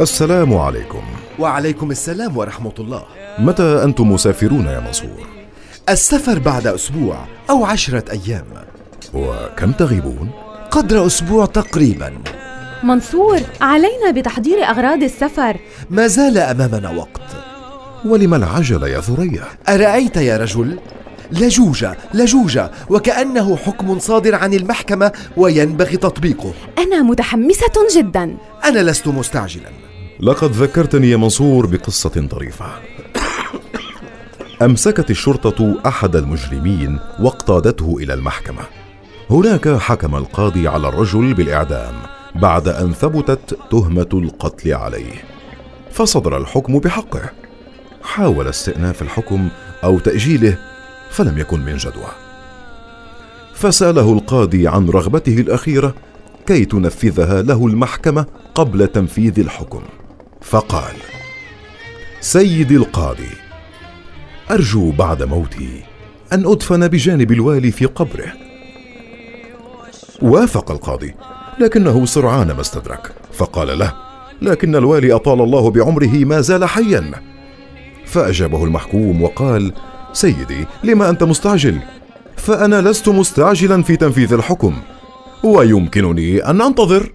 السلام عليكم. وعليكم السلام ورحمة الله. متى أنتم مسافرون يا منصور؟ السفر بعد أسبوع أو عشرة أيام. وكم تغيبون؟ قدر أسبوع تقريبا. منصور علينا بتحضير أغراض السفر. ما زال أمامنا وقت. ولم العجل يا ثريا؟ أرأيت يا رجل؟ لجوجة لجوجة وكأنه حكم صادر عن المحكمة وينبغي تطبيقه. أنا متحمسة جدا. أنا لست مستعجلا. لقد ذكرتني يا منصور بقصة طريفة أمسكت الشرطة أحد المجرمين واقتادته إلى المحكمة. هناك حكم القاضي على الرجل بالإعدام بعد أن ثبتت تهمة القتل عليه. فصدر الحكم بحقه. حاول استئناف الحكم أو تأجيله فلم يكن من جدوى. فسأله القاضي عن رغبته الأخيرة كي تنفذها له المحكمة قبل تنفيذ الحكم. فقال سيدي القاضي أرجو بعد موتي أن أدفن بجانب الوالي في قبره. وافق القاضي لكنه سرعان ما استدرك. فقال له لكن الوالي أطال الله بعمره ما زال حيا. فأجابه المحكوم وقال سيدي لما أنت مستعجل؟ فأنا لست مستعجلا في تنفيذ الحكم ويمكنني أن أنتظر.